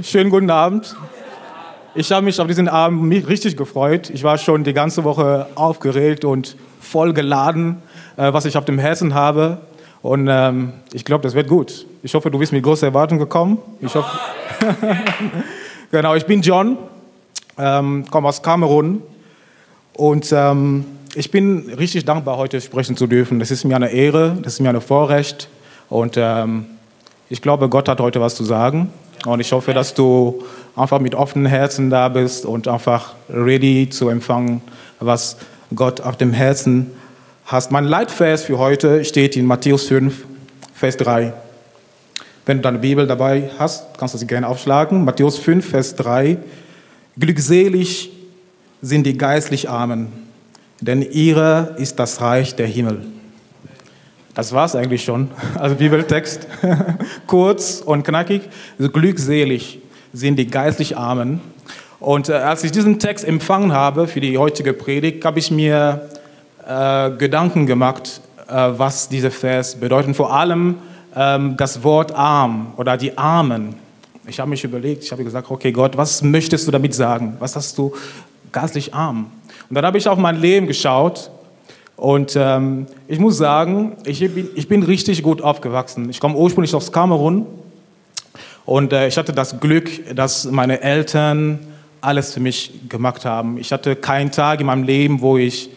Schönen guten Abend. Ich habe mich auf diesen Abend richtig gefreut. Ich war schon die ganze Woche aufgeregt und voll geladen, äh, was ich auf dem Herzen habe. Und ähm, ich glaube, das wird gut. Ich hoffe, du bist mit großer Erwartung gekommen. Ich hoffe. genau, ich bin John, ähm, komme aus Kamerun und ähm, ich bin richtig dankbar, heute sprechen zu dürfen. Das ist mir eine Ehre, das ist mir ein Vorrecht und ähm, ich glaube, Gott hat heute was zu sagen. Und ich hoffe, dass du einfach mit offenen Herzen da bist und einfach ready zu empfangen, was Gott auf dem Herzen hat. Mein Leitvers für heute steht in Matthäus 5, Vers 3. Wenn du deine Bibel dabei hast, kannst du sie gerne aufschlagen. Matthäus 5, Vers 3. Glückselig sind die geistlich Armen, denn ihrer ist das Reich der Himmel. Das war es eigentlich schon. Also Bibeltext, kurz und knackig. Glückselig sind die geistlich Armen. Und äh, als ich diesen Text empfangen habe für die heutige Predigt, habe ich mir äh, Gedanken gemacht, äh, was dieser Vers bedeutet. Vor allem ähm, das Wort arm oder die Armen. Ich habe mich überlegt, ich habe gesagt, okay Gott, was möchtest du damit sagen? Was hast du geistlich arm? Und dann habe ich auf mein Leben geschaut und ähm, ich muss sagen, ich bin, ich bin richtig gut aufgewachsen. Ich komme ursprünglich aus Kamerun und äh, ich hatte das Glück, dass meine Eltern alles für mich gemacht haben. Ich hatte keinen Tag in meinem Leben, wo ich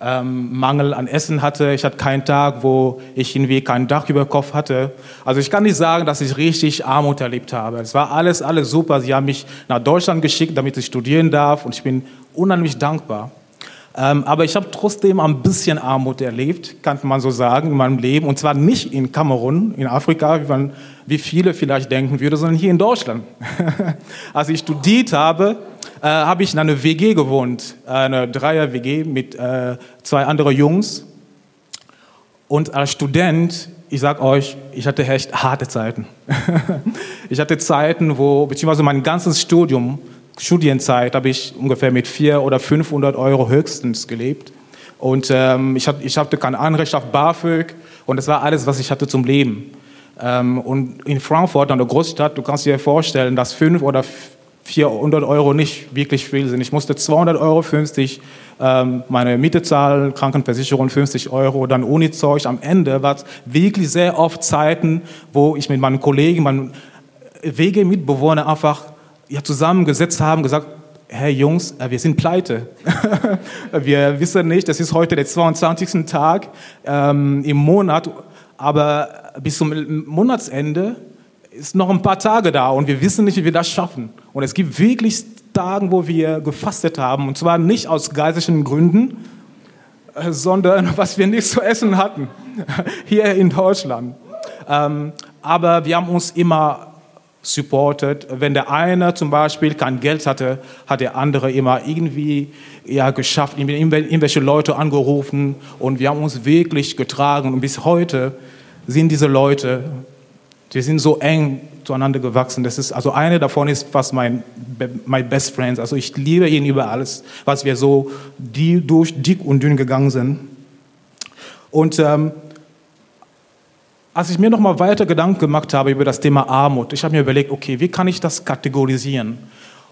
ähm, Mangel an Essen hatte. Ich hatte keinen Tag, wo ich irgendwie kein Dach über dem Kopf hatte. Also ich kann nicht sagen, dass ich richtig Armut erlebt habe. Es war alles, alles super. Sie haben mich nach Deutschland geschickt, damit ich studieren darf und ich bin unheimlich dankbar. Ähm, aber ich habe trotzdem ein bisschen Armut erlebt, kann man so sagen, in meinem Leben. Und zwar nicht in Kamerun, in Afrika, wie, man, wie viele vielleicht denken würden, sondern hier in Deutschland. Als ich studiert habe, äh, habe ich in einer WG gewohnt, eine Dreier-WG mit äh, zwei anderen Jungs. Und als Student, ich sag euch, ich hatte echt harte Zeiten. ich hatte Zeiten, wo, beziehungsweise mein ganzes Studium, Studienzeit habe ich ungefähr mit 400 oder 500 Euro höchstens gelebt. Und ähm, ich, hatte, ich hatte kein Anrecht auf BAföG und das war alles, was ich hatte zum Leben. Ähm, und in Frankfurt, einer Großstadt, du kannst dir vorstellen, dass 5 oder 400 Euro nicht wirklich viel sind. Ich musste 200 Euro 50 ähm, meine Miete zahlen, Krankenversicherung 50 Euro, dann Uni-Zeug. Am Ende war es wirklich sehr oft Zeiten, wo ich mit meinen Kollegen, meinen Wegemitbewohnern einfach ja, zusammengesetzt haben, gesagt, hey Jungs, äh, wir sind pleite. wir wissen nicht, das ist heute der 22. Tag ähm, im Monat, aber bis zum Monatsende ist noch ein paar Tage da und wir wissen nicht, wie wir das schaffen. Und es gibt wirklich Tage, wo wir gefastet haben, und zwar nicht aus geistlichen Gründen, äh, sondern was wir nicht zu essen hatten, hier in Deutschland. Ähm, aber wir haben uns immer supported. Wenn der eine zum Beispiel kein Geld hatte, hat der andere immer irgendwie ja, geschafft, irgendwelche Leute angerufen und wir haben uns wirklich getragen und bis heute sind diese Leute, wir sind so eng zueinander gewachsen. Das ist, also eine davon ist fast mein, my best friends. Also ich liebe ihn über alles, was wir so die, durch dick und dünn gegangen sind. Und ähm, als ich mir noch mal weiter Gedanken gemacht habe über das Thema Armut, ich habe mir überlegt, okay, wie kann ich das kategorisieren?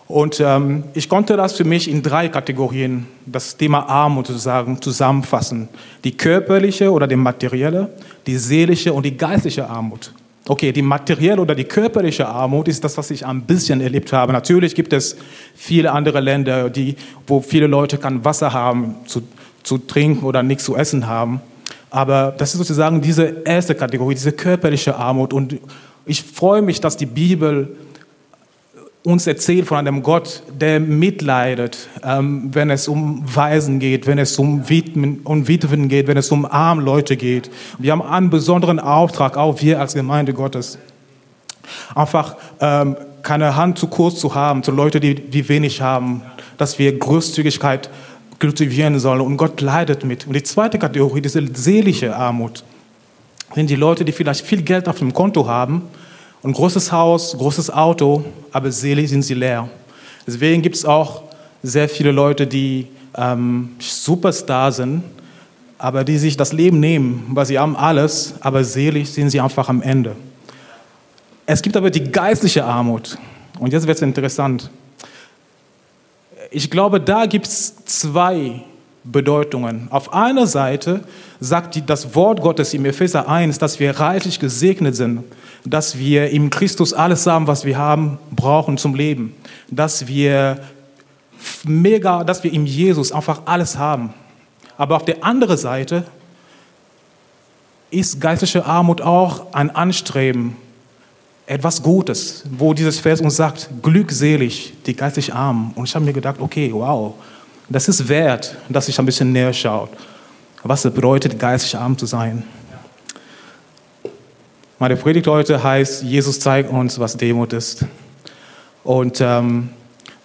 Und ähm, ich konnte das für mich in drei Kategorien, das Thema Armut sozusagen, zusammenfassen. Die körperliche oder die materielle, die seelische und die geistliche Armut. Okay, die materielle oder die körperliche Armut ist das, was ich ein bisschen erlebt habe. Natürlich gibt es viele andere Länder, die, wo viele Leute kein Wasser haben zu, zu trinken oder nichts zu essen haben. Aber das ist sozusagen diese erste Kategorie, diese körperliche Armut. Und ich freue mich, dass die Bibel uns erzählt von einem Gott, der mitleidet, ähm, wenn es um Waisen geht, wenn es um Witwen, um Witwen geht, wenn es um arme Leute geht. Wir haben einen besonderen Auftrag, auch wir als Gemeinde Gottes. Einfach ähm, keine Hand zu kurz zu haben zu Leuten, die, die wenig haben, dass wir Großzügigkeit kultivieren sollen und Gott leidet mit. Und die zweite Kategorie, diese seelische Armut, sind die Leute, die vielleicht viel Geld auf dem Konto haben, ein großes Haus, großes Auto, aber seelisch sind sie leer. Deswegen gibt es auch sehr viele Leute, die ähm, Superstar sind, aber die sich das Leben nehmen, weil sie haben alles, aber seelisch sind sie einfach am Ende. Es gibt aber die geistliche Armut. Und jetzt wird es interessant. Ich glaube, da gibt es zwei Bedeutungen. Auf einer Seite sagt das Wort Gottes im Epheser 1, dass wir reichlich gesegnet sind, dass wir im Christus alles haben, was wir haben, brauchen zum Leben, dass wir mega, dass wir im Jesus einfach alles haben. Aber auf der anderen Seite ist geistliche Armut auch ein Anstreben, etwas Gutes, wo dieses Vers uns sagt, glückselig, die geistig Armen. Und ich habe mir gedacht, okay, wow, das ist wert, dass ich ein bisschen näher schaue, was es bedeutet, geistig arm zu sein. Meine Predigt heute heißt, Jesus zeigt uns, was Demut ist. Und ähm,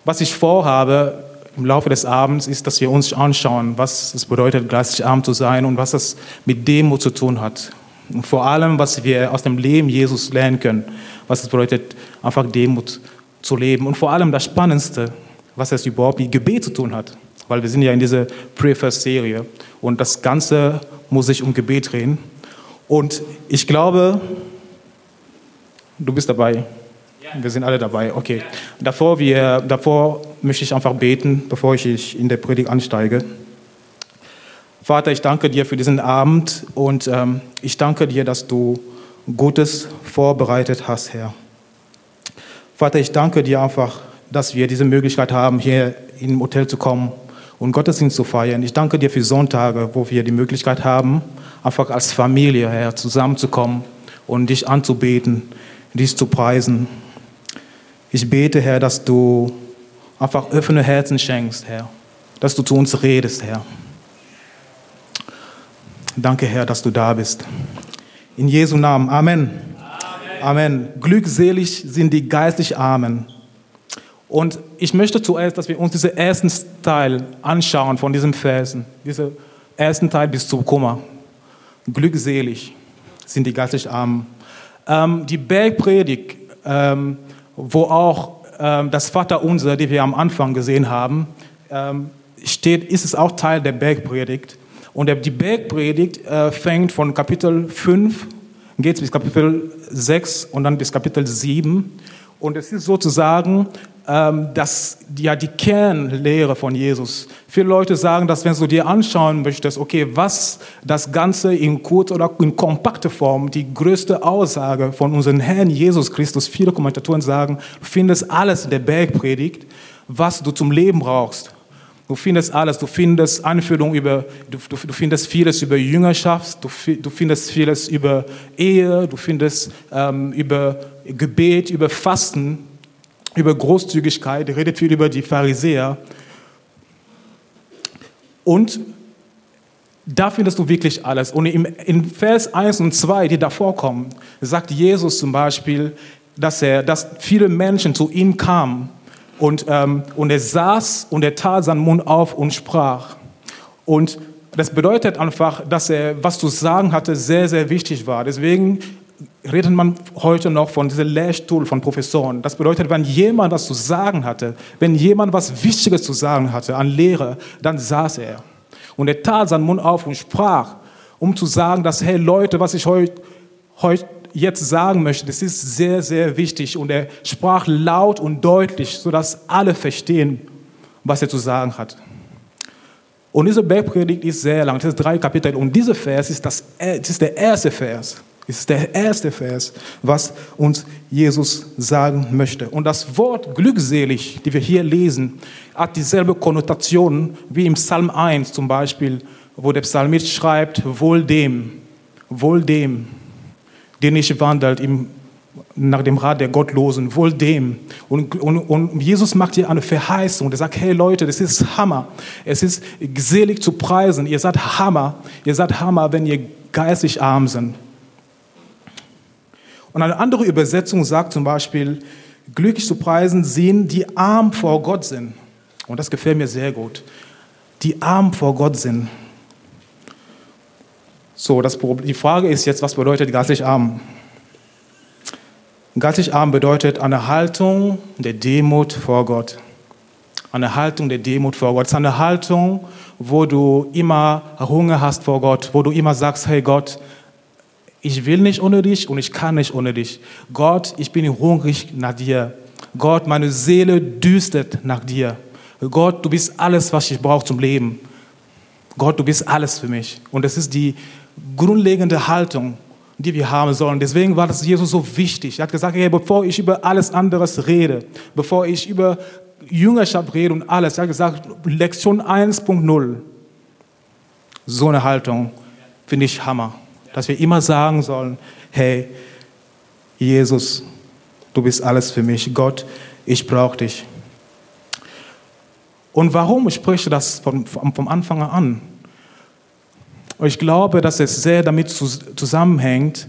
was ich vorhabe im Laufe des Abends, ist, dass wir uns anschauen, was es bedeutet, geistig arm zu sein und was es mit Demut zu tun hat. Und vor allem, was wir aus dem Leben Jesus lernen können, was es bedeutet, einfach Demut zu leben. Und vor allem das Spannendste, was es überhaupt mit Gebet zu tun hat. Weil wir sind ja in dieser Preface-Serie und das Ganze muss sich um Gebet drehen. Und ich glaube, du bist dabei. Wir sind alle dabei. Okay. Davor, wir, davor möchte ich einfach beten, bevor ich in der Predigt ansteige. Vater, ich danke dir für diesen Abend und ähm, ich danke dir, dass du Gutes vorbereitet hast, Herr. Vater, ich danke dir einfach, dass wir diese Möglichkeit haben, hier im Hotel zu kommen und Gottesdienst zu feiern. Ich danke dir für Sonntage, wo wir die Möglichkeit haben, einfach als Familie, Herr, zusammenzukommen und dich anzubeten, dich zu preisen. Ich bete, Herr, dass du einfach offene Herzen schenkst, Herr, dass du zu uns redest, Herr. Danke, Herr, dass du da bist. In Jesu Namen. Amen. Amen. Amen. Glückselig sind die geistlich Armen. Und ich möchte zuerst, dass wir uns diesen ersten Teil anschauen von diesem Versen. Diesen ersten Teil bis zum Kummer. Glückselig sind die geistlich Armen. Ähm, die Bergpredigt, ähm, wo auch ähm, das Vaterunser, die wir am Anfang gesehen haben, ähm, steht, ist es auch Teil der Bergpredigt. Und die Bergpredigt äh, fängt von Kapitel 5, geht bis Kapitel 6 und dann bis Kapitel 7. Und es ist sozusagen ähm, das, ja, die Kernlehre von Jesus. Viele Leute sagen, dass wenn du dir anschauen möchtest, okay, was das Ganze in kurz oder in kompakter Form, die größte Aussage von unserem Herrn Jesus Christus, viele Kommentatoren sagen, findest alles in der Bergpredigt, was du zum Leben brauchst. Du findest alles, du findest Anführung über, du, du, du, findest vieles über Jüngerschaft, du, du findest vieles über Ehe, du findest ähm, über Gebet, über Fasten, über Großzügigkeit, redet viel über die Pharisäer. Und da findest du wirklich alles. Und in Vers 1 und 2, die davor kommen, sagt Jesus zum Beispiel, dass, er, dass viele Menschen zu ihm kamen und, ähm, und er saß und er tat seinen Mund auf und sprach. Und das bedeutet einfach, dass er, was zu sagen hatte, sehr, sehr wichtig war. Deswegen redet man heute noch von diesem Lehrstuhl von Professoren. Das bedeutet, wenn jemand was zu sagen hatte, wenn jemand was Wichtiges zu sagen hatte an Lehre, dann saß er. Und er tat seinen Mund auf und sprach, um zu sagen, dass, hey Leute, was ich heute, heute jetzt sagen möchte, das ist sehr, sehr wichtig. Und er sprach laut und deutlich, sodass alle verstehen, was er zu sagen hat. Und diese Bergpredigt ist sehr lang, das ist drei Kapitel. Und dieser Vers ist, das, das ist der erste Vers. Das ist der erste Vers, was uns Jesus sagen möchte. Und das Wort glückselig, die wir hier lesen, hat dieselbe Konnotation wie im Psalm 1 zum Beispiel, wo der Psalmist schreibt, wohl dem, wohl dem, der nicht wandelt im, nach dem Rat der Gottlosen, wohl dem. Und, und, und Jesus macht hier eine Verheißung. Er sagt, hey Leute, das ist Hammer. Es ist selig zu preisen. Ihr seid Hammer. Ihr seid Hammer, wenn ihr geistig arm seid. Und eine andere Übersetzung sagt zum Beispiel, glücklich zu preisen sind, die arm vor Gott sind. Und das gefällt mir sehr gut. Die arm vor Gott sind. So, das, die Frage ist jetzt, was bedeutet geistlich arm? Geistlich arm bedeutet eine Haltung der Demut vor Gott. Eine Haltung der Demut vor Gott. Es ist eine Haltung, wo du immer Hunger hast vor Gott, wo du immer sagst, hey Gott, ich will nicht ohne dich und ich kann nicht ohne dich. Gott, ich bin hungrig nach dir. Gott, meine Seele düstet nach dir. Gott, du bist alles, was ich brauche zum Leben. Gott, du bist alles für mich. Und das ist die grundlegende Haltung, die wir haben sollen. Deswegen war das Jesus so wichtig. Er hat gesagt, hey, bevor ich über alles anderes rede, bevor ich über Jüngerschaft rede und alles, er hat gesagt, Lektion 1.0, so eine Haltung finde ich Hammer. Dass wir immer sagen sollen, hey, Jesus, du bist alles für mich. Gott, ich brauche dich. Und warum spricht das vom, vom Anfang an? Ich glaube, dass es sehr damit zusammenhängt,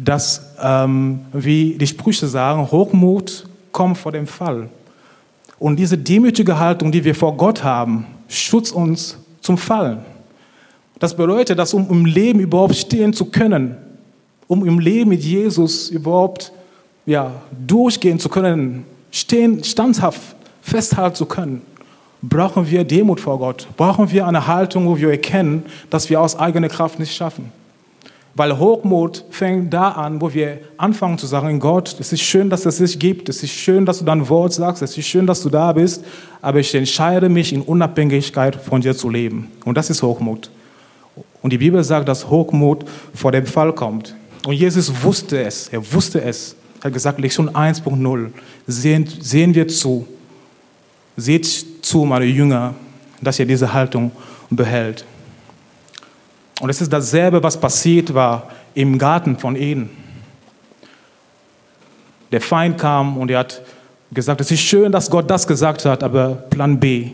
dass, ähm, wie die Sprüche sagen, Hochmut kommt vor dem Fall. Und diese demütige Haltung, die wir vor Gott haben, schützt uns zum Fallen. Das bedeutet, dass um im Leben überhaupt stehen zu können, um im Leben mit Jesus überhaupt ja, durchgehen zu können, stehen, standhaft festhalten zu können, brauchen wir Demut vor Gott, brauchen wir eine Haltung, wo wir erkennen, dass wir aus eigener Kraft nicht schaffen. Weil Hochmut fängt da an, wo wir anfangen zu sagen, Gott, es ist schön, dass es dich gibt, es ist schön, dass du dein Wort sagst, es ist schön, dass du da bist, aber ich entscheide mich in Unabhängigkeit von dir zu leben. Und das ist Hochmut. Und die Bibel sagt, dass Hochmut vor dem Fall kommt. Und Jesus wusste es, er wusste es. Er hat gesagt, Lektion 1.0, sehen, sehen wir zu, seht zu, meine Jünger, dass ihr diese Haltung behält. Und es ist dasselbe, was passiert war im Garten von Eden. Der Feind kam und er hat gesagt, es ist schön, dass Gott das gesagt hat, aber Plan B,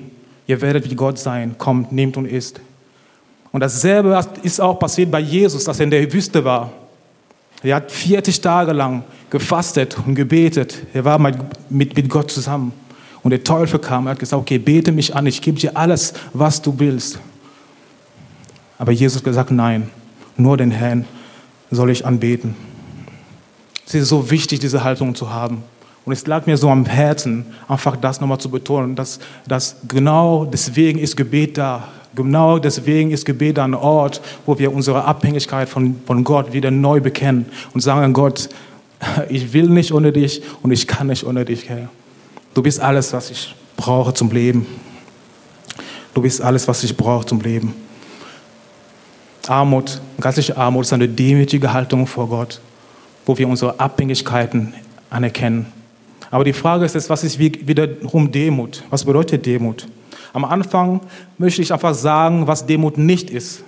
ihr werdet wie Gott sein, kommt, nehmt und isst. Und dasselbe ist auch passiert bei Jesus, als er in der Wüste war. Er hat 40 Tage lang gefastet und gebetet. Er war mit, Gott zusammen. Und der Teufel kam und hat gesagt, okay, bete mich an, ich gebe dir alles, was du willst. Aber Jesus hat gesagt, nein, nur den Herrn soll ich anbeten. Es ist so wichtig, diese Haltung zu haben. Und es lag mir so am Herzen, einfach das nochmal zu betonen, dass, dass genau deswegen ist Gebet da. Genau deswegen ist Gebet ein Ort, wo wir unsere Abhängigkeit von, von Gott wieder neu bekennen und sagen, Gott, ich will nicht ohne dich und ich kann nicht ohne dich, Herr. Du bist alles, was ich brauche zum Leben. Du bist alles, was ich brauche zum Leben. Armut, geistliche Armut ist eine demütige Haltung vor Gott, wo wir unsere Abhängigkeiten anerkennen. Aber die Frage ist jetzt, was ist wiederum Demut? Was bedeutet Demut? Am Anfang möchte ich einfach sagen, was Demut nicht ist.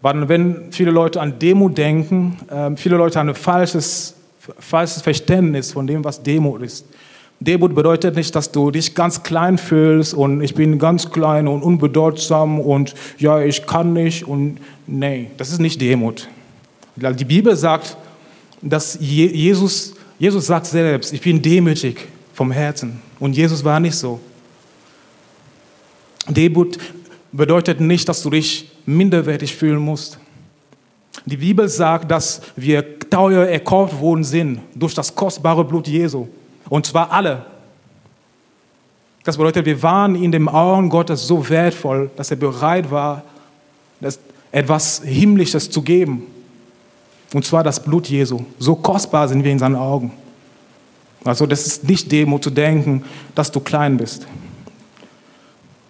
Weil wenn viele Leute an Demut denken, ähm, viele Leute haben ein falsches, falsches Verständnis von dem, was Demut ist. Demut bedeutet nicht, dass du dich ganz klein fühlst und ich bin ganz klein und unbedeutsam und ja, ich kann nicht und nee, das ist nicht Demut. Die Bibel sagt, dass Jesus, Jesus sagt selbst, ich bin demütig vom Herzen und Jesus war nicht so. Demut bedeutet nicht, dass du dich minderwertig fühlen musst. Die Bibel sagt, dass wir teuer erkauft worden sind durch das kostbare Blut Jesu. Und zwar alle. Das bedeutet, wir waren in den Augen Gottes so wertvoll, dass er bereit war, etwas Himmlisches zu geben. Und zwar das Blut Jesu. So kostbar sind wir in seinen Augen. Also das ist nicht Demut zu denken, dass du klein bist.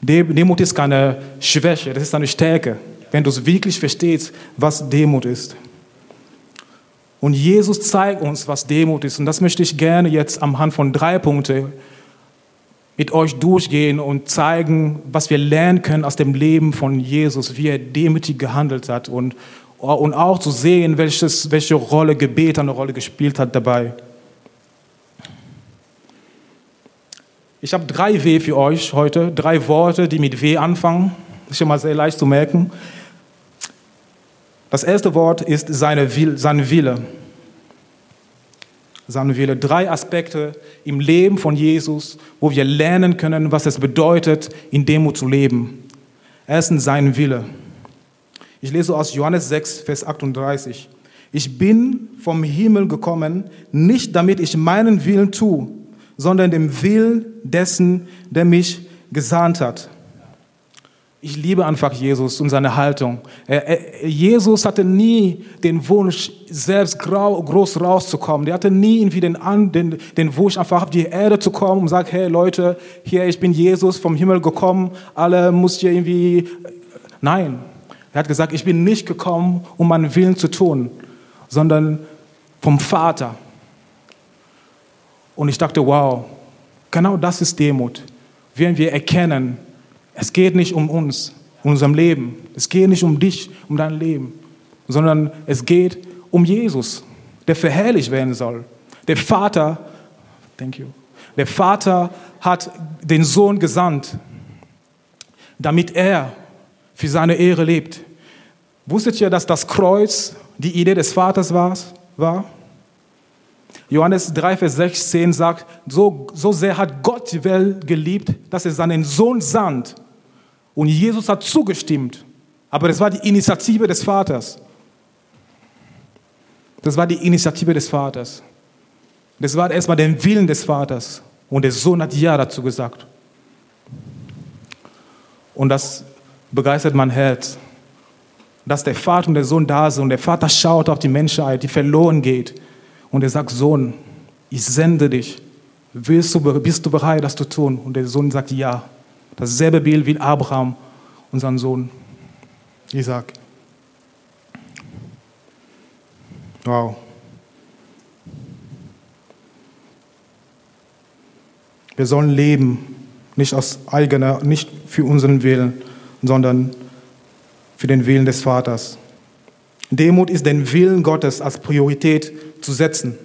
Demut ist keine Schwäche, das ist eine Stärke, wenn du es wirklich verstehst, was Demut ist. Und Jesus zeigt uns, was Demut ist. Und das möchte ich gerne jetzt am Hand von drei Punkten mit euch durchgehen und zeigen, was wir lernen können aus dem Leben von Jesus, wie er demütig gehandelt hat und, und auch zu sehen, welches, welche Rolle Gebet eine Rolle gespielt hat dabei. Ich habe drei W für euch heute, drei Worte, die mit W anfangen. Das ist schon mal sehr leicht zu merken. Das erste Wort ist seine Will, sein Wille. Sein Wille. Drei Aspekte im Leben von Jesus, wo wir lernen können, was es bedeutet, in Demut zu leben. Erstens sein Wille. Ich lese aus Johannes 6, Vers 38. Ich bin vom Himmel gekommen, nicht damit ich meinen Willen tue, sondern dem Willen dessen, der mich gesandt hat. Ich liebe einfach Jesus und seine Haltung. Jesus hatte nie den Wunsch, selbst groß rauszukommen. Der hatte nie irgendwie den, den, den Wunsch, einfach auf die Erde zu kommen und sagt, hey Leute, hier, ich bin Jesus vom Himmel gekommen, alle müsst ihr irgendwie... Nein, er hat gesagt, ich bin nicht gekommen, um meinen Willen zu tun, sondern vom Vater. Und ich dachte, wow, genau das ist Demut. Wenn wir erkennen, es geht nicht um uns, um unserem Leben. Es geht nicht um dich, um dein Leben, sondern es geht um Jesus, der verherrlicht werden soll. Der Vater, thank you, der Vater hat den Sohn gesandt, damit er für seine Ehre lebt. Wusstet ihr, dass das Kreuz die Idee des Vaters war? Johannes 3, Vers 16 sagt, so, so sehr hat Gott die Welt geliebt, dass er seinen Sohn sandt. Und Jesus hat zugestimmt. Aber das war die Initiative des Vaters. Das war die Initiative des Vaters. Das war erstmal der Willen des Vaters. Und der Sohn hat Ja dazu gesagt. Und das begeistert mein Herz, dass der Vater und der Sohn da sind und der Vater schaut auf die Menschheit, die verloren geht. Und er sagt, Sohn, ich sende dich. Willst du, bist du bereit, das zu tun? Und der Sohn sagt, ja. Dasselbe Bild wie Abraham, unseren Sohn Isaac. Wow. Wir sollen leben, nicht aus eigener, nicht für unseren Willen, sondern für den Willen des Vaters. Demut ist den Willen Gottes als Priorität zu setzen.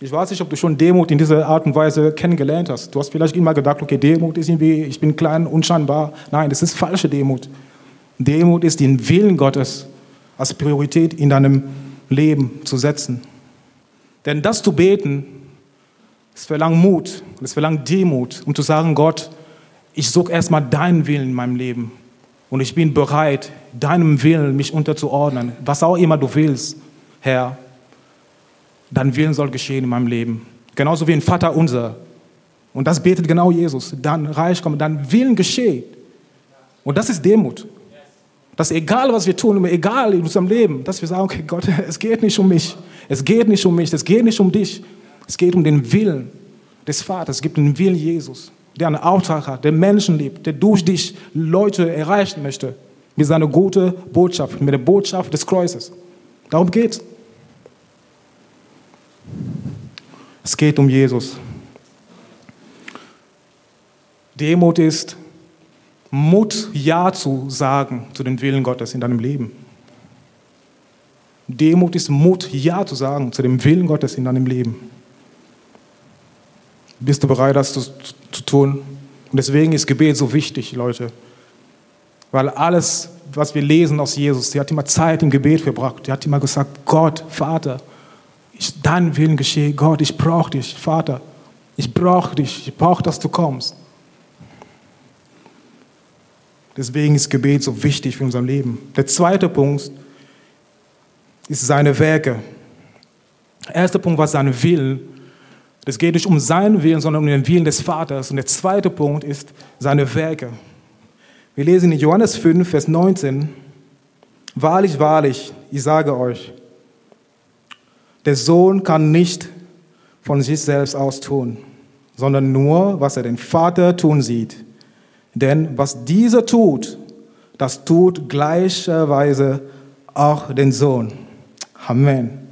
Ich weiß nicht, ob du schon Demut in dieser Art und Weise kennengelernt hast. Du hast vielleicht immer gedacht, okay, Demut ist irgendwie, ich bin klein, unscheinbar. Nein, das ist falsche Demut. Demut ist den Willen Gottes als Priorität in deinem Leben zu setzen. Denn das zu beten, es verlangt Mut, es verlangt Demut, um zu sagen, Gott, ich suche erstmal deinen Willen in meinem Leben. Und ich bin bereit, deinem Willen mich unterzuordnen. Was auch immer du willst, Herr, dein Willen soll geschehen in meinem Leben. Genauso wie ein Vater unser. Und das betet genau Jesus. Dein Reich kommt, dein Willen geschieht. Und das ist Demut. Dass egal, was wir tun, egal in unserem Leben, dass wir sagen, okay, Gott, es geht nicht um mich. Es geht nicht um mich, es geht nicht um dich. Es geht um den Willen des Vaters. Es gibt den Willen Jesus, der einen Auftrag hat, der Menschen liebt, der durch dich Leute erreichen möchte. Mit seiner guten Botschaft, mit der Botschaft des Kreuzes. Darum geht's. Es geht um Jesus. Demut ist Mut, Ja zu sagen zu den Willen Gottes in deinem Leben. Demut ist Mut, Ja zu sagen zu dem Willen Gottes in deinem Leben. Bist du bereit, das zu tun? Und deswegen ist Gebet so wichtig, Leute. Weil alles, was wir lesen aus Jesus, der hat immer Zeit im Gebet verbracht. Der hat immer gesagt, Gott, Vater, ich, dein Willen geschehe. Gott, ich brauche dich, Vater. Ich brauche dich. Ich brauche, dass du kommst. Deswegen ist Gebet so wichtig für unser Leben. Der zweite Punkt ist seine Werke. Der erste Punkt war sein Willen. Es geht nicht um seinen Willen, sondern um den Willen des Vaters. Und der zweite Punkt ist seine Werke. Wir lesen in Johannes 5, Vers 19. Wahrlich, wahrlich, ich sage euch, der Sohn kann nicht von sich selbst aus tun, sondern nur, was er den Vater tun sieht. Denn was dieser tut, das tut gleicherweise auch den Sohn. Amen.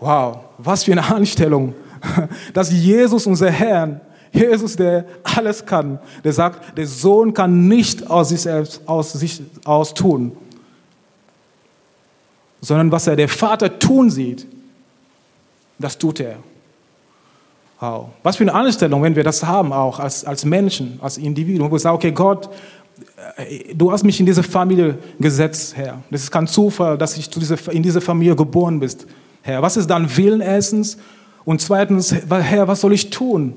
Wow, was für eine Anstellung, dass Jesus, unser Herr, Jesus, der alles kann, der sagt, der Sohn kann nicht aus sich selbst aus sich aus tun, sondern was er der Vater tun sieht, das tut er. Wow. Was für eine Anstellung, wenn wir das haben, auch als, als Menschen, als Individuen, wo wir sagen, okay, Gott, äh, du hast mich in diese Familie gesetzt, Herr. Das ist kein Zufall, dass ich in diese Familie geboren bist, Herr. Was ist dein Willen erstens? Und zweitens, Herr, was soll ich tun?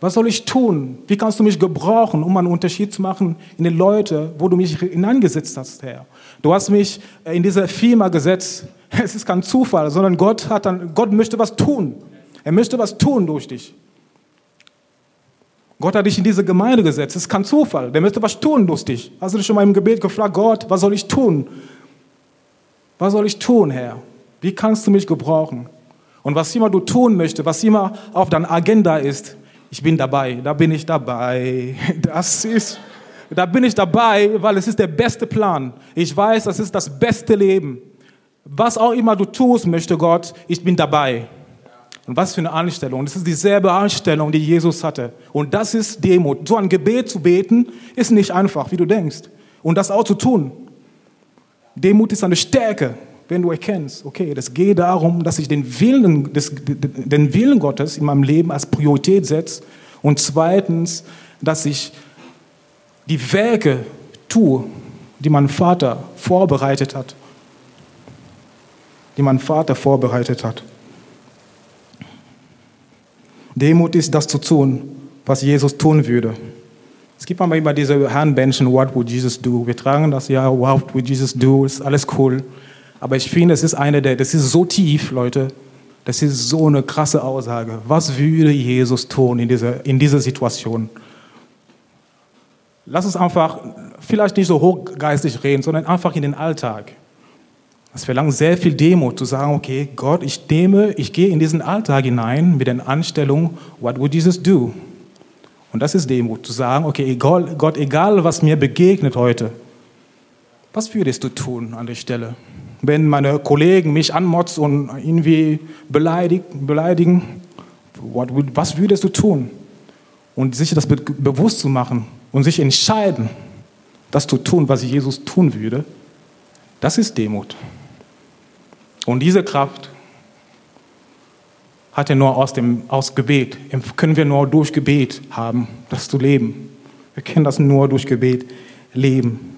Was soll ich tun? Wie kannst du mich gebrauchen, um einen Unterschied zu machen in den Leuten, wo du mich hineingesetzt hast, Herr? Du hast mich in diese Firma gesetzt, Es ist kein Zufall, sondern Gott, hat dann, Gott möchte was tun. Er möchte was tun durch dich. Gott hat dich in diese Gemeinde gesetzt. Das ist kein Zufall. Der möchte was tun durch dich. Hast du dich schon mal im Gebet gefragt, Gott, was soll ich tun? Was soll ich tun, Herr? Wie kannst du mich gebrauchen? Und was immer du tun möchtest, was immer auf deiner Agenda ist, ich bin dabei, da bin ich dabei. Das ist, da bin ich dabei, weil es ist der beste Plan. Ich weiß, das ist das beste Leben. Was auch immer du tust, möchte Gott, ich bin dabei. Und was für eine Einstellung. Das ist dieselbe Einstellung, die Jesus hatte. Und das ist Demut. So ein Gebet zu beten, ist nicht einfach, wie du denkst. Und das auch zu tun. Demut ist eine Stärke, wenn du erkennst, okay, das geht darum, dass ich den Willen, des, den Willen Gottes in meinem Leben als Priorität setze. Und zweitens, dass ich die Werke tue, die mein Vater vorbereitet hat. Die mein Vater vorbereitet hat. Demut ist das zu tun, was Jesus tun würde. Es gibt immer diese Handbändchen, what would Jesus do? Wir tragen das ja, what would Jesus do? Ist alles cool. Aber ich finde, es ist eine der, das ist so tief, Leute. Das ist so eine krasse Aussage. Was würde Jesus tun in dieser, in dieser Situation? Lass uns einfach vielleicht nicht so hochgeistig reden, sondern einfach in den Alltag. Es verlangt sehr viel Demut zu sagen, okay, Gott, ich nehme, ich gehe in diesen Alltag hinein mit der Anstellung, what would Jesus do? Und das ist Demut, zu sagen, okay, egal, Gott, egal was mir begegnet heute, was würdest du tun an der Stelle? Wenn meine Kollegen mich anmotzen und irgendwie beleidigen, was würdest du tun? Und sich das bewusst zu machen und sich entscheiden, das zu tun, was Jesus tun würde, das ist Demut. Und diese Kraft hat er nur aus dem aus Gebet, können wir nur durch Gebet haben, das zu leben. Wir können das nur durch Gebet leben.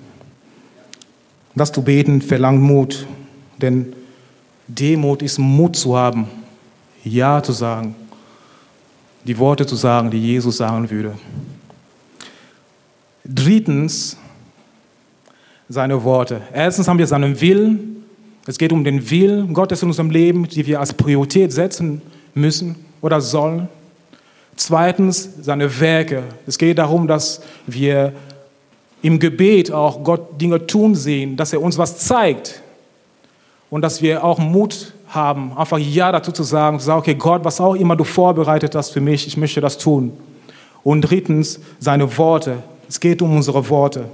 Das zu beten verlangt Mut, denn Demut ist Mut zu haben, Ja zu sagen, die Worte zu sagen, die Jesus sagen würde. Drittens, seine Worte. Erstens haben wir seinen Willen, es geht um den Willen Gottes in unserem Leben, die wir als Priorität setzen müssen oder sollen. Zweitens seine Werke. Es geht darum, dass wir im Gebet auch Gott Dinge tun sehen, dass er uns was zeigt und dass wir auch Mut haben, einfach Ja dazu zu sagen, zu sagen, okay, Gott, was auch immer du vorbereitet hast für mich, ich möchte das tun. Und drittens seine Worte. Es geht um unsere Worte.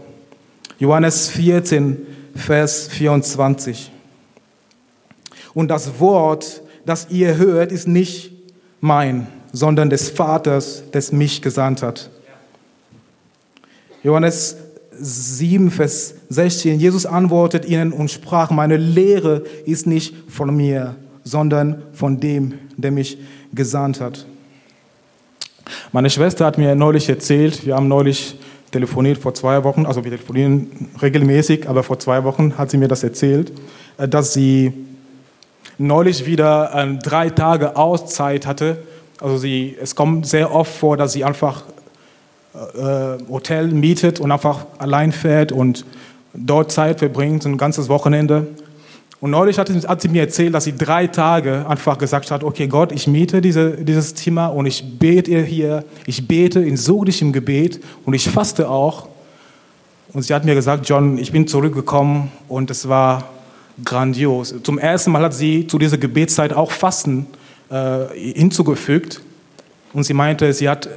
Johannes 14, Vers 24. Und das Wort, das ihr hört, ist nicht mein, sondern des Vaters, des mich gesandt hat. Johannes 7, Vers 16. Jesus antwortet ihnen und sprach, meine Lehre ist nicht von mir, sondern von dem, der mich gesandt hat. Meine Schwester hat mir neulich erzählt, wir haben neulich telefoniert vor zwei Wochen, also wir telefonieren regelmäßig, aber vor zwei Wochen hat sie mir das erzählt, dass sie neulich wieder ähm, drei Tage Auszeit hatte. Also sie, es kommt sehr oft vor, dass sie einfach äh, Hotel mietet und einfach allein fährt und dort Zeit verbringt, ein ganzes Wochenende. Und neulich hat, sie mir erzählt, dass sie drei Tage einfach gesagt hat, okay Gott, ich miete diese, dieses Zimmer und ich bete hier, ich bete in soglichem Gebet und ich faste auch. Und sie hat mir gesagt, John, ich bin zurückgekommen und es war grandios. Zum ersten Mal hat sie zu dieser Gebetszeit auch Fasten äh, hinzugefügt. Und sie meinte, sie hat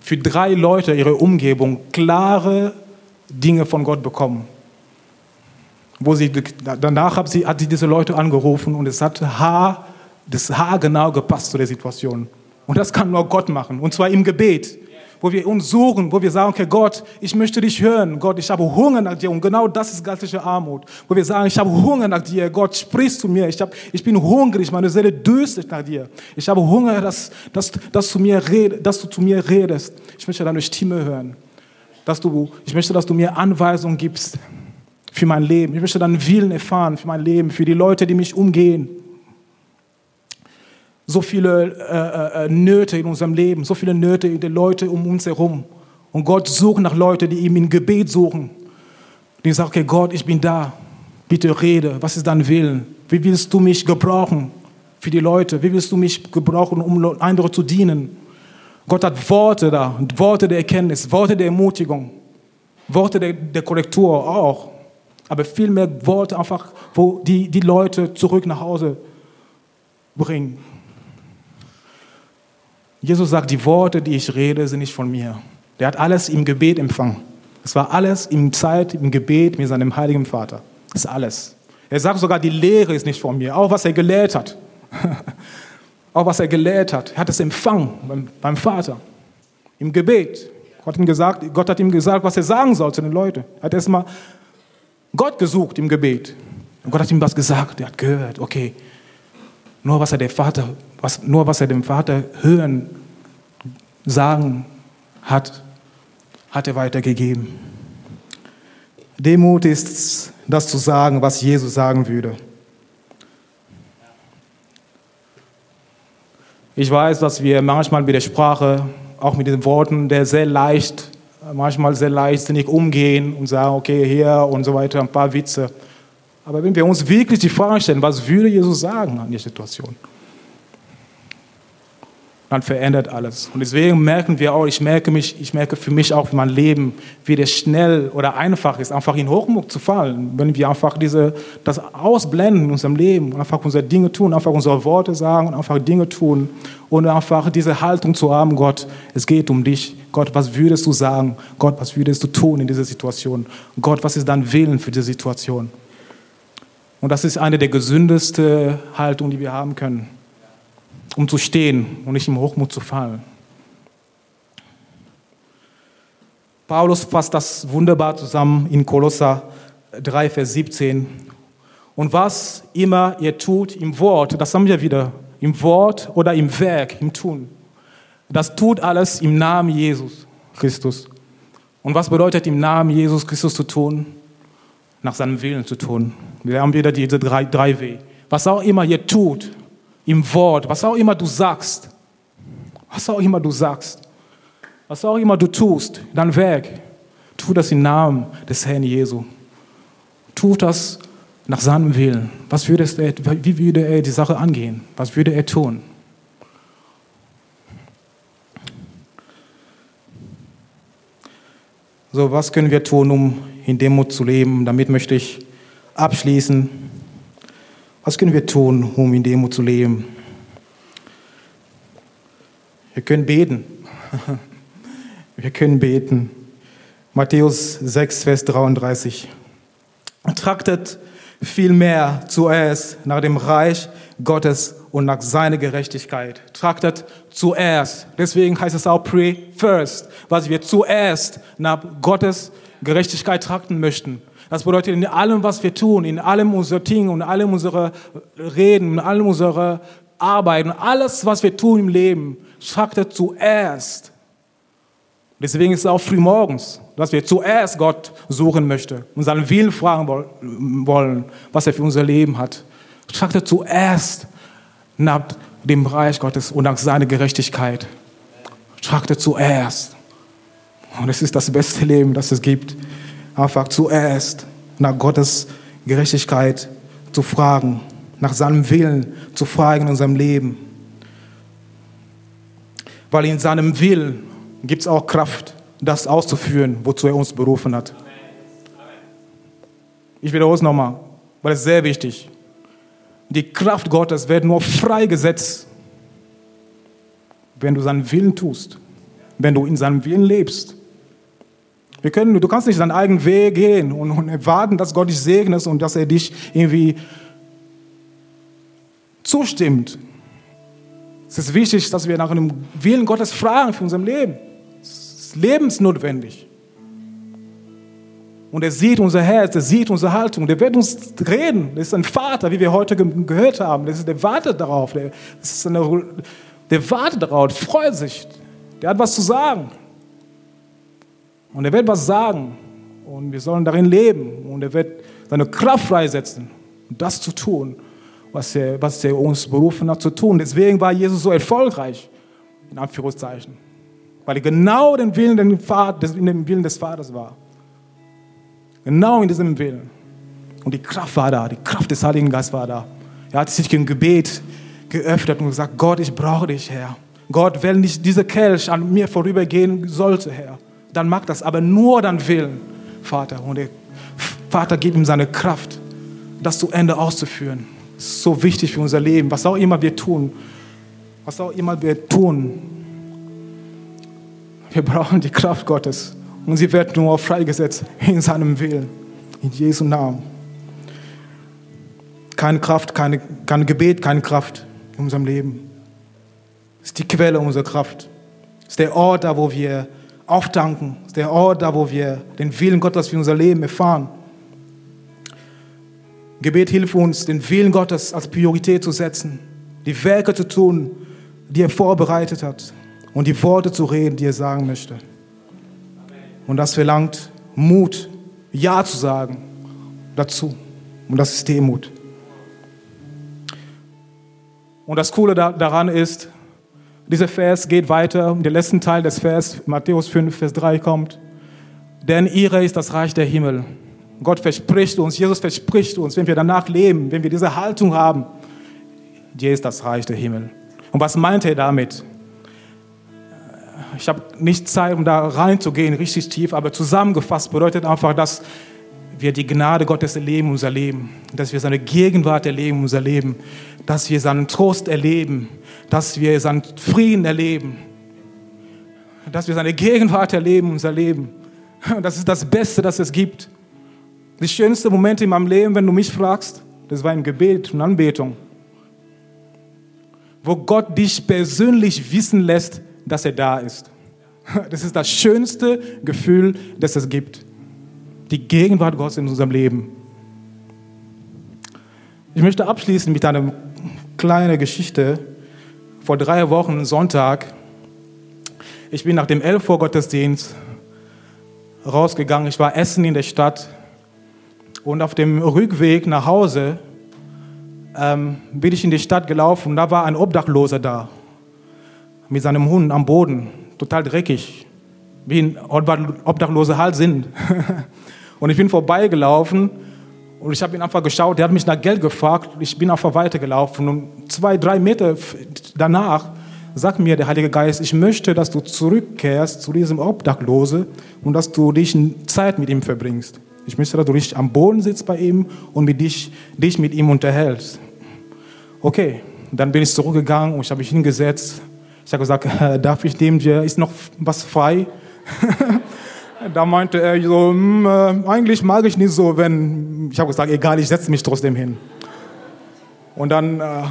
für drei Leute ihre Umgebung klare Dinge von Gott bekommen. Wo sie, danach hat sie, hat sie diese Leute angerufen und es hat Haar, das Haar genau gepasst zu der Situation. Und das kann nur Gott machen, und zwar im Gebet wo wir uns suchen, wo wir sagen, okay, Gott, ich möchte dich hören. Gott, ich habe Hunger nach dir. Und genau das ist geistliche Armut. Wo wir sagen, ich habe Hunger nach dir. Gott, sprich zu mir. Ich, hab, ich bin hungrig. Meine Seele dürstet nach dir. Ich habe Hunger, dass, dass, dass, du mir red, dass du zu mir redest. Ich möchte deine Stimme hören. Dass du, ich möchte, dass du mir Anweisungen gibst für mein Leben. Ich möchte deinen Willen erfahren für mein Leben, für die Leute, die mich umgehen so viele äh, äh, Nöte in unserem Leben, so viele Nöte in den Leuten um uns herum. Und Gott sucht nach Leuten, die ihm in Gebet suchen. Die sagen, okay, Gott, ich bin da. Bitte rede. Was ist dein Willen? Wie willst du mich gebrauchen für die Leute? Wie willst du mich gebrauchen, um andere zu dienen? Gott hat Worte da, Worte der Erkenntnis, Worte der Ermutigung, Worte der, der Korrektur auch. Aber vielmehr Worte einfach, wo die, die Leute zurück nach Hause bringen. Jesus sagt, die Worte, die ich rede, sind nicht von mir. Der hat alles im Gebet empfangen. Es war alles in Zeit, im Gebet mit seinem heiligen Vater. Das ist alles. Er sagt sogar, die Lehre ist nicht von mir, auch was er gelehrt hat. auch was er gelehrt hat. Er hat es empfangen beim, beim Vater. Im Gebet. Gott hat, ihm gesagt, Gott hat ihm gesagt, was er sagen soll zu den Leuten. Er hat erstmal Gott gesucht im Gebet. Und Gott hat ihm was gesagt. Er hat gehört, okay. Nur was er der Vater, was, nur was er dem Vater hören, sagen hat, hat er weitergegeben. Demut ist das zu sagen, was Jesus sagen würde. Ich weiß, dass wir manchmal mit der Sprache, auch mit den Worten, der sehr leicht, manchmal sehr leichtsinnig umgehen und sagen, okay, hier und so weiter, ein paar Witze. Aber wenn wir uns wirklich die Frage stellen, was würde Jesus sagen an der Situation? dann verändert alles. Und deswegen merken wir auch, ich merke mich, ich merke für mich auch mein Leben, wie das schnell oder einfach ist, einfach in Hochmut zu fallen, wenn wir einfach diese, das ausblenden in unserem Leben und einfach unsere Dinge tun, einfach unsere Worte sagen und einfach Dinge tun und einfach diese Haltung zu haben, Gott, es geht um dich. Gott, was würdest du sagen? Gott, was würdest du tun in dieser Situation? Gott, was ist dein Willen für diese Situation? Und das ist eine der gesündesten Haltungen, die wir haben können um zu stehen und nicht im Hochmut zu fallen. Paulus fasst das wunderbar zusammen in Kolosser 3, Vers 17. Und was immer ihr tut im Wort, das haben wir wieder, im Wort oder im Werk, im Tun, das tut alles im Namen Jesus Christus. Und was bedeutet im Namen Jesus Christus zu tun? Nach seinem Willen zu tun. Wir haben wieder diese drei, drei W. Was auch immer ihr tut, im Wort, was auch immer du sagst, was auch immer du sagst, was auch immer du tust, dein Werk, tu das im Namen des Herrn Jesu. Tu das nach seinem Willen. Was würde er, wie würde er die Sache angehen? Was würde er tun? So, was können wir tun, um in Demut zu leben? Damit möchte ich abschließen. Was können wir tun, um in Demut zu leben? Wir können beten. Wir können beten. Matthäus 6, Vers 33. Trachtet vielmehr zuerst nach dem Reich Gottes und nach seiner Gerechtigkeit. Trachtet zuerst. Deswegen heißt es auch pray first, was wir zuerst nach Gottes Gerechtigkeit trachten möchten. Das bedeutet, in allem, was wir tun, in allem unser Ding und allem unsere Reden, in allem unsere Arbeit und alles, was wir tun im Leben, trachtet zuerst. Deswegen ist es auch früh morgens, dass wir zuerst Gott suchen möchten und seinen Willen fragen wollen, was er für unser Leben hat. Trachtet zuerst nach dem Reich Gottes und nach seiner Gerechtigkeit. Trachtet zuerst. Und es ist das beste Leben, das es gibt einfach zuerst nach Gottes Gerechtigkeit zu fragen, nach seinem Willen zu fragen in unserem Leben. Weil in seinem Willen gibt es auch Kraft, das auszuführen, wozu er uns berufen hat. Ich wiederhole es nochmal, weil es sehr wichtig Die Kraft Gottes wird nur freigesetzt, wenn du seinen Willen tust, wenn du in seinem Willen lebst. Wir können, du kannst nicht deinen eigenen Weg gehen und, und erwarten, dass Gott dich segnet und dass er dich irgendwie zustimmt. Es ist wichtig, dass wir nach dem Willen Gottes fragen für unser Leben. Es ist lebensnotwendig. Und er sieht unser Herz, er sieht unsere Haltung, der wird uns reden. Das ist ein Vater, wie wir heute gehört haben. Der wartet darauf. Der, ist eine, der wartet darauf, freut sich. Der hat was zu sagen. Und er wird was sagen. Und wir sollen darin leben. Und er wird seine Kraft freisetzen, um das zu tun, was er, was er uns berufen hat zu tun. Deswegen war Jesus so erfolgreich, in Anführungszeichen. Weil er genau den Willen, den Vater, in dem Willen des Vaters war. Genau in diesem Willen. Und die Kraft war da, die Kraft des Heiligen Geistes war da. Er hat sich im Gebet geöffnet und gesagt, Gott, ich brauche dich, Herr. Gott, wenn nicht dieser Kelch an mir vorübergehen sollte, Herr, dann mach das, aber nur dein Willen, Vater. Und der Vater, gib ihm seine Kraft, das zu Ende auszuführen. Das ist so wichtig für unser Leben, was auch immer wir tun. Was auch immer wir tun. Wir brauchen die Kraft Gottes. Und sie wird nur freigesetzt in seinem Willen. In Jesu Namen. Keine Kraft, keine, kein Gebet, keine Kraft in unserem Leben. Das ist die Quelle unserer Kraft. Das ist der Ort, da wo wir auftanken. Das ist der Ort, da wo wir den Willen Gottes für unser Leben erfahren. Gebet hilft uns, den Willen Gottes als Priorität zu setzen, die Werke zu tun, die er vorbereitet hat und die Worte zu reden, die er sagen möchte. Und das verlangt Mut, Ja zu sagen dazu. Und das ist Demut. Und das Coole daran ist, dieser Vers geht weiter, der letzte Teil des Vers, Matthäus 5, Vers 3 kommt. Denn ihre ist das Reich der Himmel. Gott verspricht uns, Jesus verspricht uns, wenn wir danach leben, wenn wir diese Haltung haben, dir ist das Reich der Himmel. Und was meint er damit? Ich habe nicht Zeit, um da reinzugehen, richtig tief, aber zusammengefasst bedeutet einfach, dass wir die Gnade Gottes erleben, unser Leben, dass wir seine Gegenwart erleben, unser Leben, dass wir seinen Trost erleben, dass wir seinen Frieden erleben, dass wir seine Gegenwart erleben, unser Leben. Das ist das Beste, das es gibt. Die schönsten Momente in meinem Leben, wenn du mich fragst, das war im Gebet und Anbetung, wo Gott dich persönlich wissen lässt, dass er da ist. Das ist das schönste Gefühl, das es gibt. Die Gegenwart Gottes in unserem Leben. Ich möchte abschließen mit einer kleinen Geschichte. Vor drei Wochen, Sonntag, ich bin nach dem 11 Uhr Gottesdienst rausgegangen. Ich war essen in der Stadt und auf dem Rückweg nach Hause ähm, bin ich in die Stadt gelaufen und da war ein Obdachloser da mit seinem Hund am Boden, total dreckig, wie ein Obdachlose halt sind. und ich bin vorbeigelaufen und ich habe ihn einfach geschaut, der hat mich nach Geld gefragt, ich bin einfach weitergelaufen und zwei, drei Meter danach sagt mir der Heilige Geist, ich möchte, dass du zurückkehrst zu diesem Obdachlose und dass du dich Zeit mit ihm verbringst. Ich möchte, dass du dich am Boden sitzt bei ihm und mit dich, dich mit ihm unterhältst. Okay, dann bin ich zurückgegangen und ich habe mich hingesetzt. Ich habe gesagt, darf ich neben dir, ist noch was frei? da meinte er so, hm, äh, eigentlich mag ich nicht so, wenn, ich habe gesagt, egal, ich setze mich trotzdem hin. Und dann äh,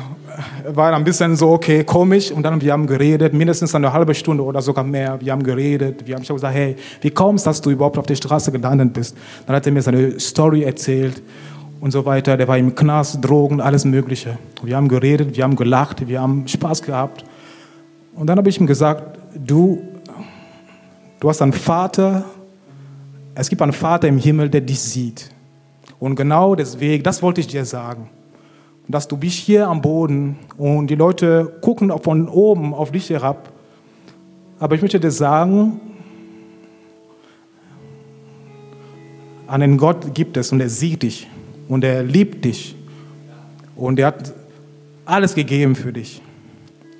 war ein bisschen so, okay, komisch. Und dann wir haben geredet, mindestens eine halbe Stunde oder sogar mehr. Wir haben geredet. Wir haben gesagt, hey, wie kommst, dass du überhaupt auf der Straße gelandet bist? Dann hat er mir seine Story erzählt und so weiter. Der war im Knast, Drogen, alles Mögliche. Wir haben geredet, wir haben gelacht, wir haben Spaß gehabt. Und dann habe ich ihm gesagt, du, du hast einen Vater, es gibt einen Vater im Himmel, der dich sieht. Und genau deswegen, das wollte ich dir sagen dass du bist hier am Boden und die Leute gucken von oben auf dich herab. Aber ich möchte dir sagen, einen Gott gibt es und er sieht dich und er liebt dich und er hat alles gegeben für dich.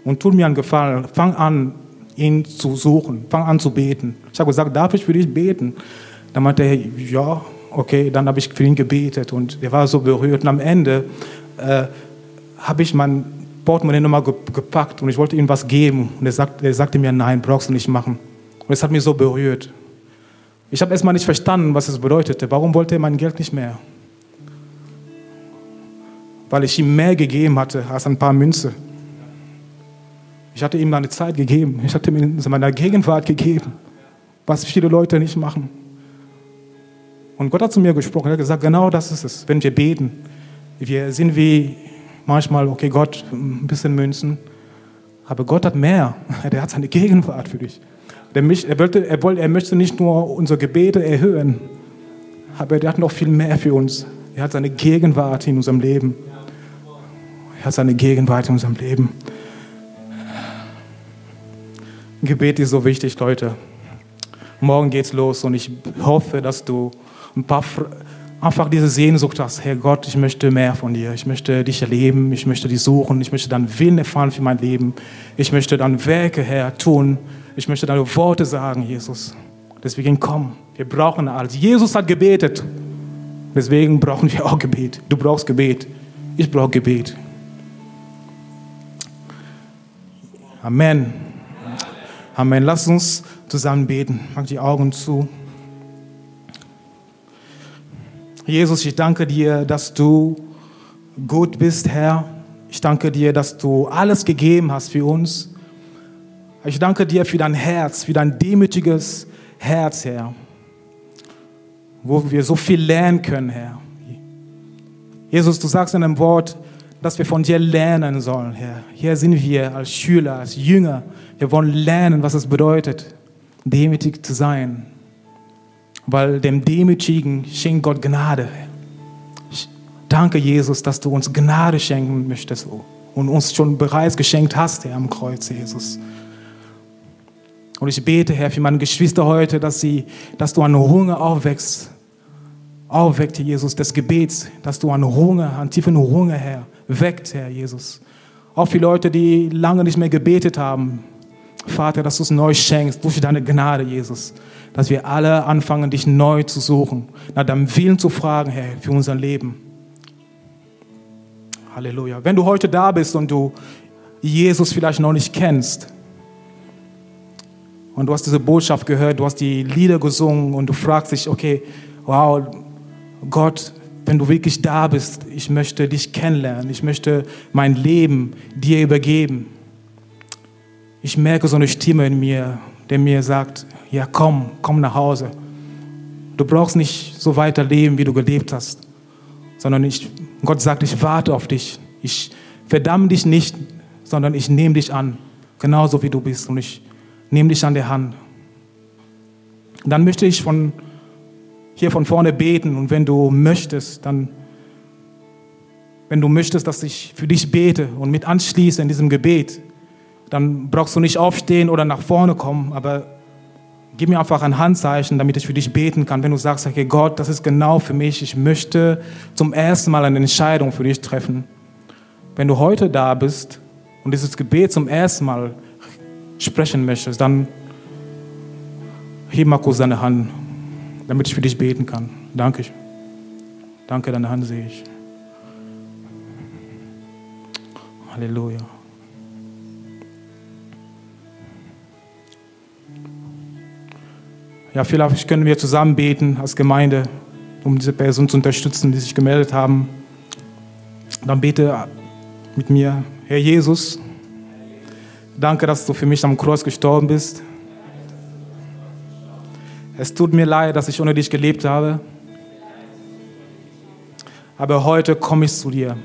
Und tut mir einen Gefallen, fang an, ihn zu suchen, fang an zu beten. Ich habe gesagt, darf ich für dich beten? Dann meinte er, ja, okay, dann habe ich für ihn gebetet und er war so berührt. Und am Ende äh, habe ich mein Portemonnaie nochmal gepackt und ich wollte ihm was geben. Und er, sagt, er sagte mir, nein, brauchst du nicht machen. Und es hat mich so berührt. Ich habe erstmal nicht verstanden, was es bedeutete. Warum wollte er mein Geld nicht mehr? Weil ich ihm mehr gegeben hatte als ein paar Münze. Ich hatte ihm meine Zeit gegeben. Ich hatte ihm meine Gegenwart gegeben, was viele Leute nicht machen. Und Gott hat zu mir gesprochen. Er hat gesagt, genau das ist es, wenn wir beten. Wir sind wie manchmal, okay, Gott, ein bisschen Münzen. Aber Gott hat mehr. Er hat seine Gegenwart für dich. Er, wollte, er, wollte, er möchte nicht nur unsere Gebete erhöhen, aber er hat noch viel mehr für uns. Er hat seine Gegenwart in unserem Leben. Er hat seine Gegenwart in unserem Leben. Gebet ist so wichtig, Leute. Morgen geht's los und ich hoffe, dass du ein paar einfach diese Sehnsucht hast, Herr Gott, ich möchte mehr von dir. Ich möchte dich erleben, ich möchte dich suchen, ich möchte deinen Willen erfahren für mein Leben. Ich möchte deine Werke, Herr, tun. Ich möchte deine Worte sagen, Jesus. Deswegen komm, wir brauchen alles. Jesus hat gebetet. Deswegen brauchen wir auch Gebet. Du brauchst Gebet. Ich brauche Gebet. Amen. Amen. Lass uns zusammen beten. Mach die Augen zu. Jesus, ich danke dir, dass du gut bist, Herr. Ich danke dir, dass du alles gegeben hast für uns. Ich danke dir für dein Herz, für dein demütiges Herz, Herr, wo wir so viel lernen können, Herr. Jesus, du sagst in einem Wort, dass wir von dir lernen sollen, Herr. Hier sind wir als Schüler, als Jünger. Wir wollen lernen, was es bedeutet, demütig zu sein weil dem Demütigen schenkt Gott Gnade. Danke Jesus, dass du uns Gnade schenken möchtest und uns schon bereits geschenkt hast, Herr, am Kreuz, Jesus. Und ich bete, Herr, für meine Geschwister heute, dass, sie, dass du einen Hunger aufwächst, aufweckt, Jesus, des Gebets, dass du einen Hunger, einen tiefen Hunger, Herr, weckt, Herr Jesus. Auch für Leute, die lange nicht mehr gebetet haben, Vater, dass du es neu schenkst durch deine Gnade, Jesus dass wir alle anfangen, dich neu zu suchen, nach deinem Willen zu fragen, Herr, für unser Leben. Halleluja. Wenn du heute da bist und du Jesus vielleicht noch nicht kennst und du hast diese Botschaft gehört, du hast die Lieder gesungen und du fragst dich, okay, wow, Gott, wenn du wirklich da bist, ich möchte dich kennenlernen, ich möchte mein Leben dir übergeben. Ich merke so eine Stimme in mir, der mir sagt, ja komm, komm nach Hause. Du brauchst nicht so weiterleben, wie du gelebt hast, sondern ich, Gott sagt, ich warte auf dich. Ich verdamme dich nicht, sondern ich nehme dich an, genauso wie du bist und ich nehme dich an der Hand. Und dann möchte ich von hier von vorne beten und wenn du möchtest, dann wenn du möchtest, dass ich für dich bete und mit anschließe in diesem Gebet, dann brauchst du nicht aufstehen oder nach vorne kommen, aber gib mir einfach ein Handzeichen, damit ich für dich beten kann. Wenn du sagst, okay, Gott, das ist genau für mich, ich möchte zum ersten Mal eine Entscheidung für dich treffen. Wenn du heute da bist und dieses Gebet zum ersten Mal sprechen möchtest, dann heb mal kurz deine Hand, damit ich für dich beten kann. Danke. Danke, deine Hand sehe ich. Halleluja. Ja, vielleicht können wir zusammen beten als Gemeinde, um diese Person zu unterstützen, die sich gemeldet haben. Dann bete mit mir, Herr Jesus, danke, dass du für mich am Kreuz gestorben bist. Es tut mir leid, dass ich ohne dich gelebt habe. Aber heute komme ich zu dir.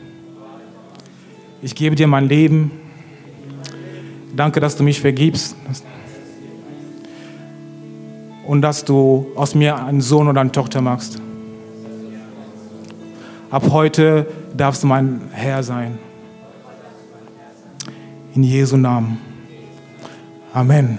Ich gebe dir mein Leben. Danke, dass du mich vergibst und dass du aus mir einen Sohn oder eine Tochter machst. Ab heute darfst du mein Herr sein. In Jesu Namen. Amen.